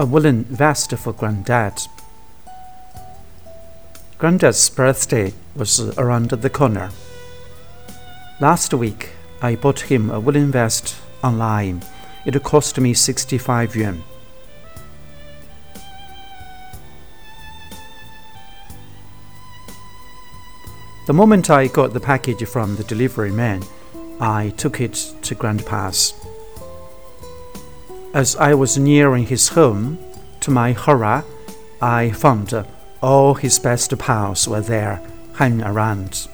a woolen vest for Granddad. Granddad's birthday was around the corner. Last week, I bought him a woolen vest online. It cost me 65 yuan. The moment I got the package from the delivery man, I took it to Grandpa's. As I was nearing his home, to my horror, I found all his best pals were there, hanging around.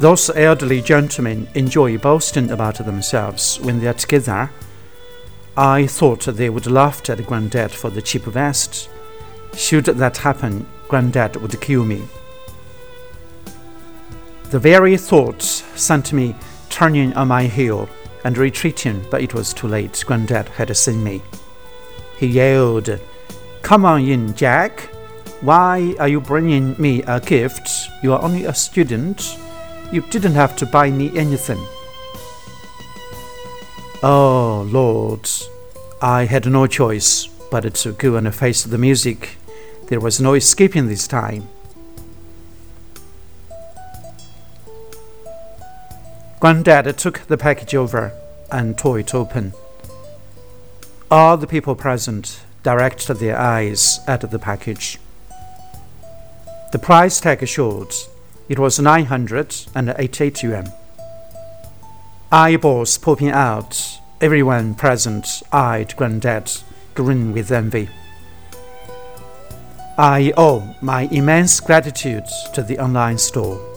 Those elderly gentlemen enjoy boasting about themselves when they are together. I thought they would laugh at Grandad for the cheap vest. Should that happen, Grandad would kill me. The very thought sent me turning on my heel and retreating, but it was too late. Granddad had seen me. He yelled, Come on in, Jack. Why are you bringing me a gift? You are only a student. You didn't have to buy me anything. Oh, Lord, I had no choice but to go and face the music. There was no escaping this time. Granddad took the package over and tore it open. All the people present directed their eyes at the package. The price tag showed it was 988 yuan. Eyeballs popping out, everyone present eyed Granddad, grin with envy. I owe my immense gratitude to the online store.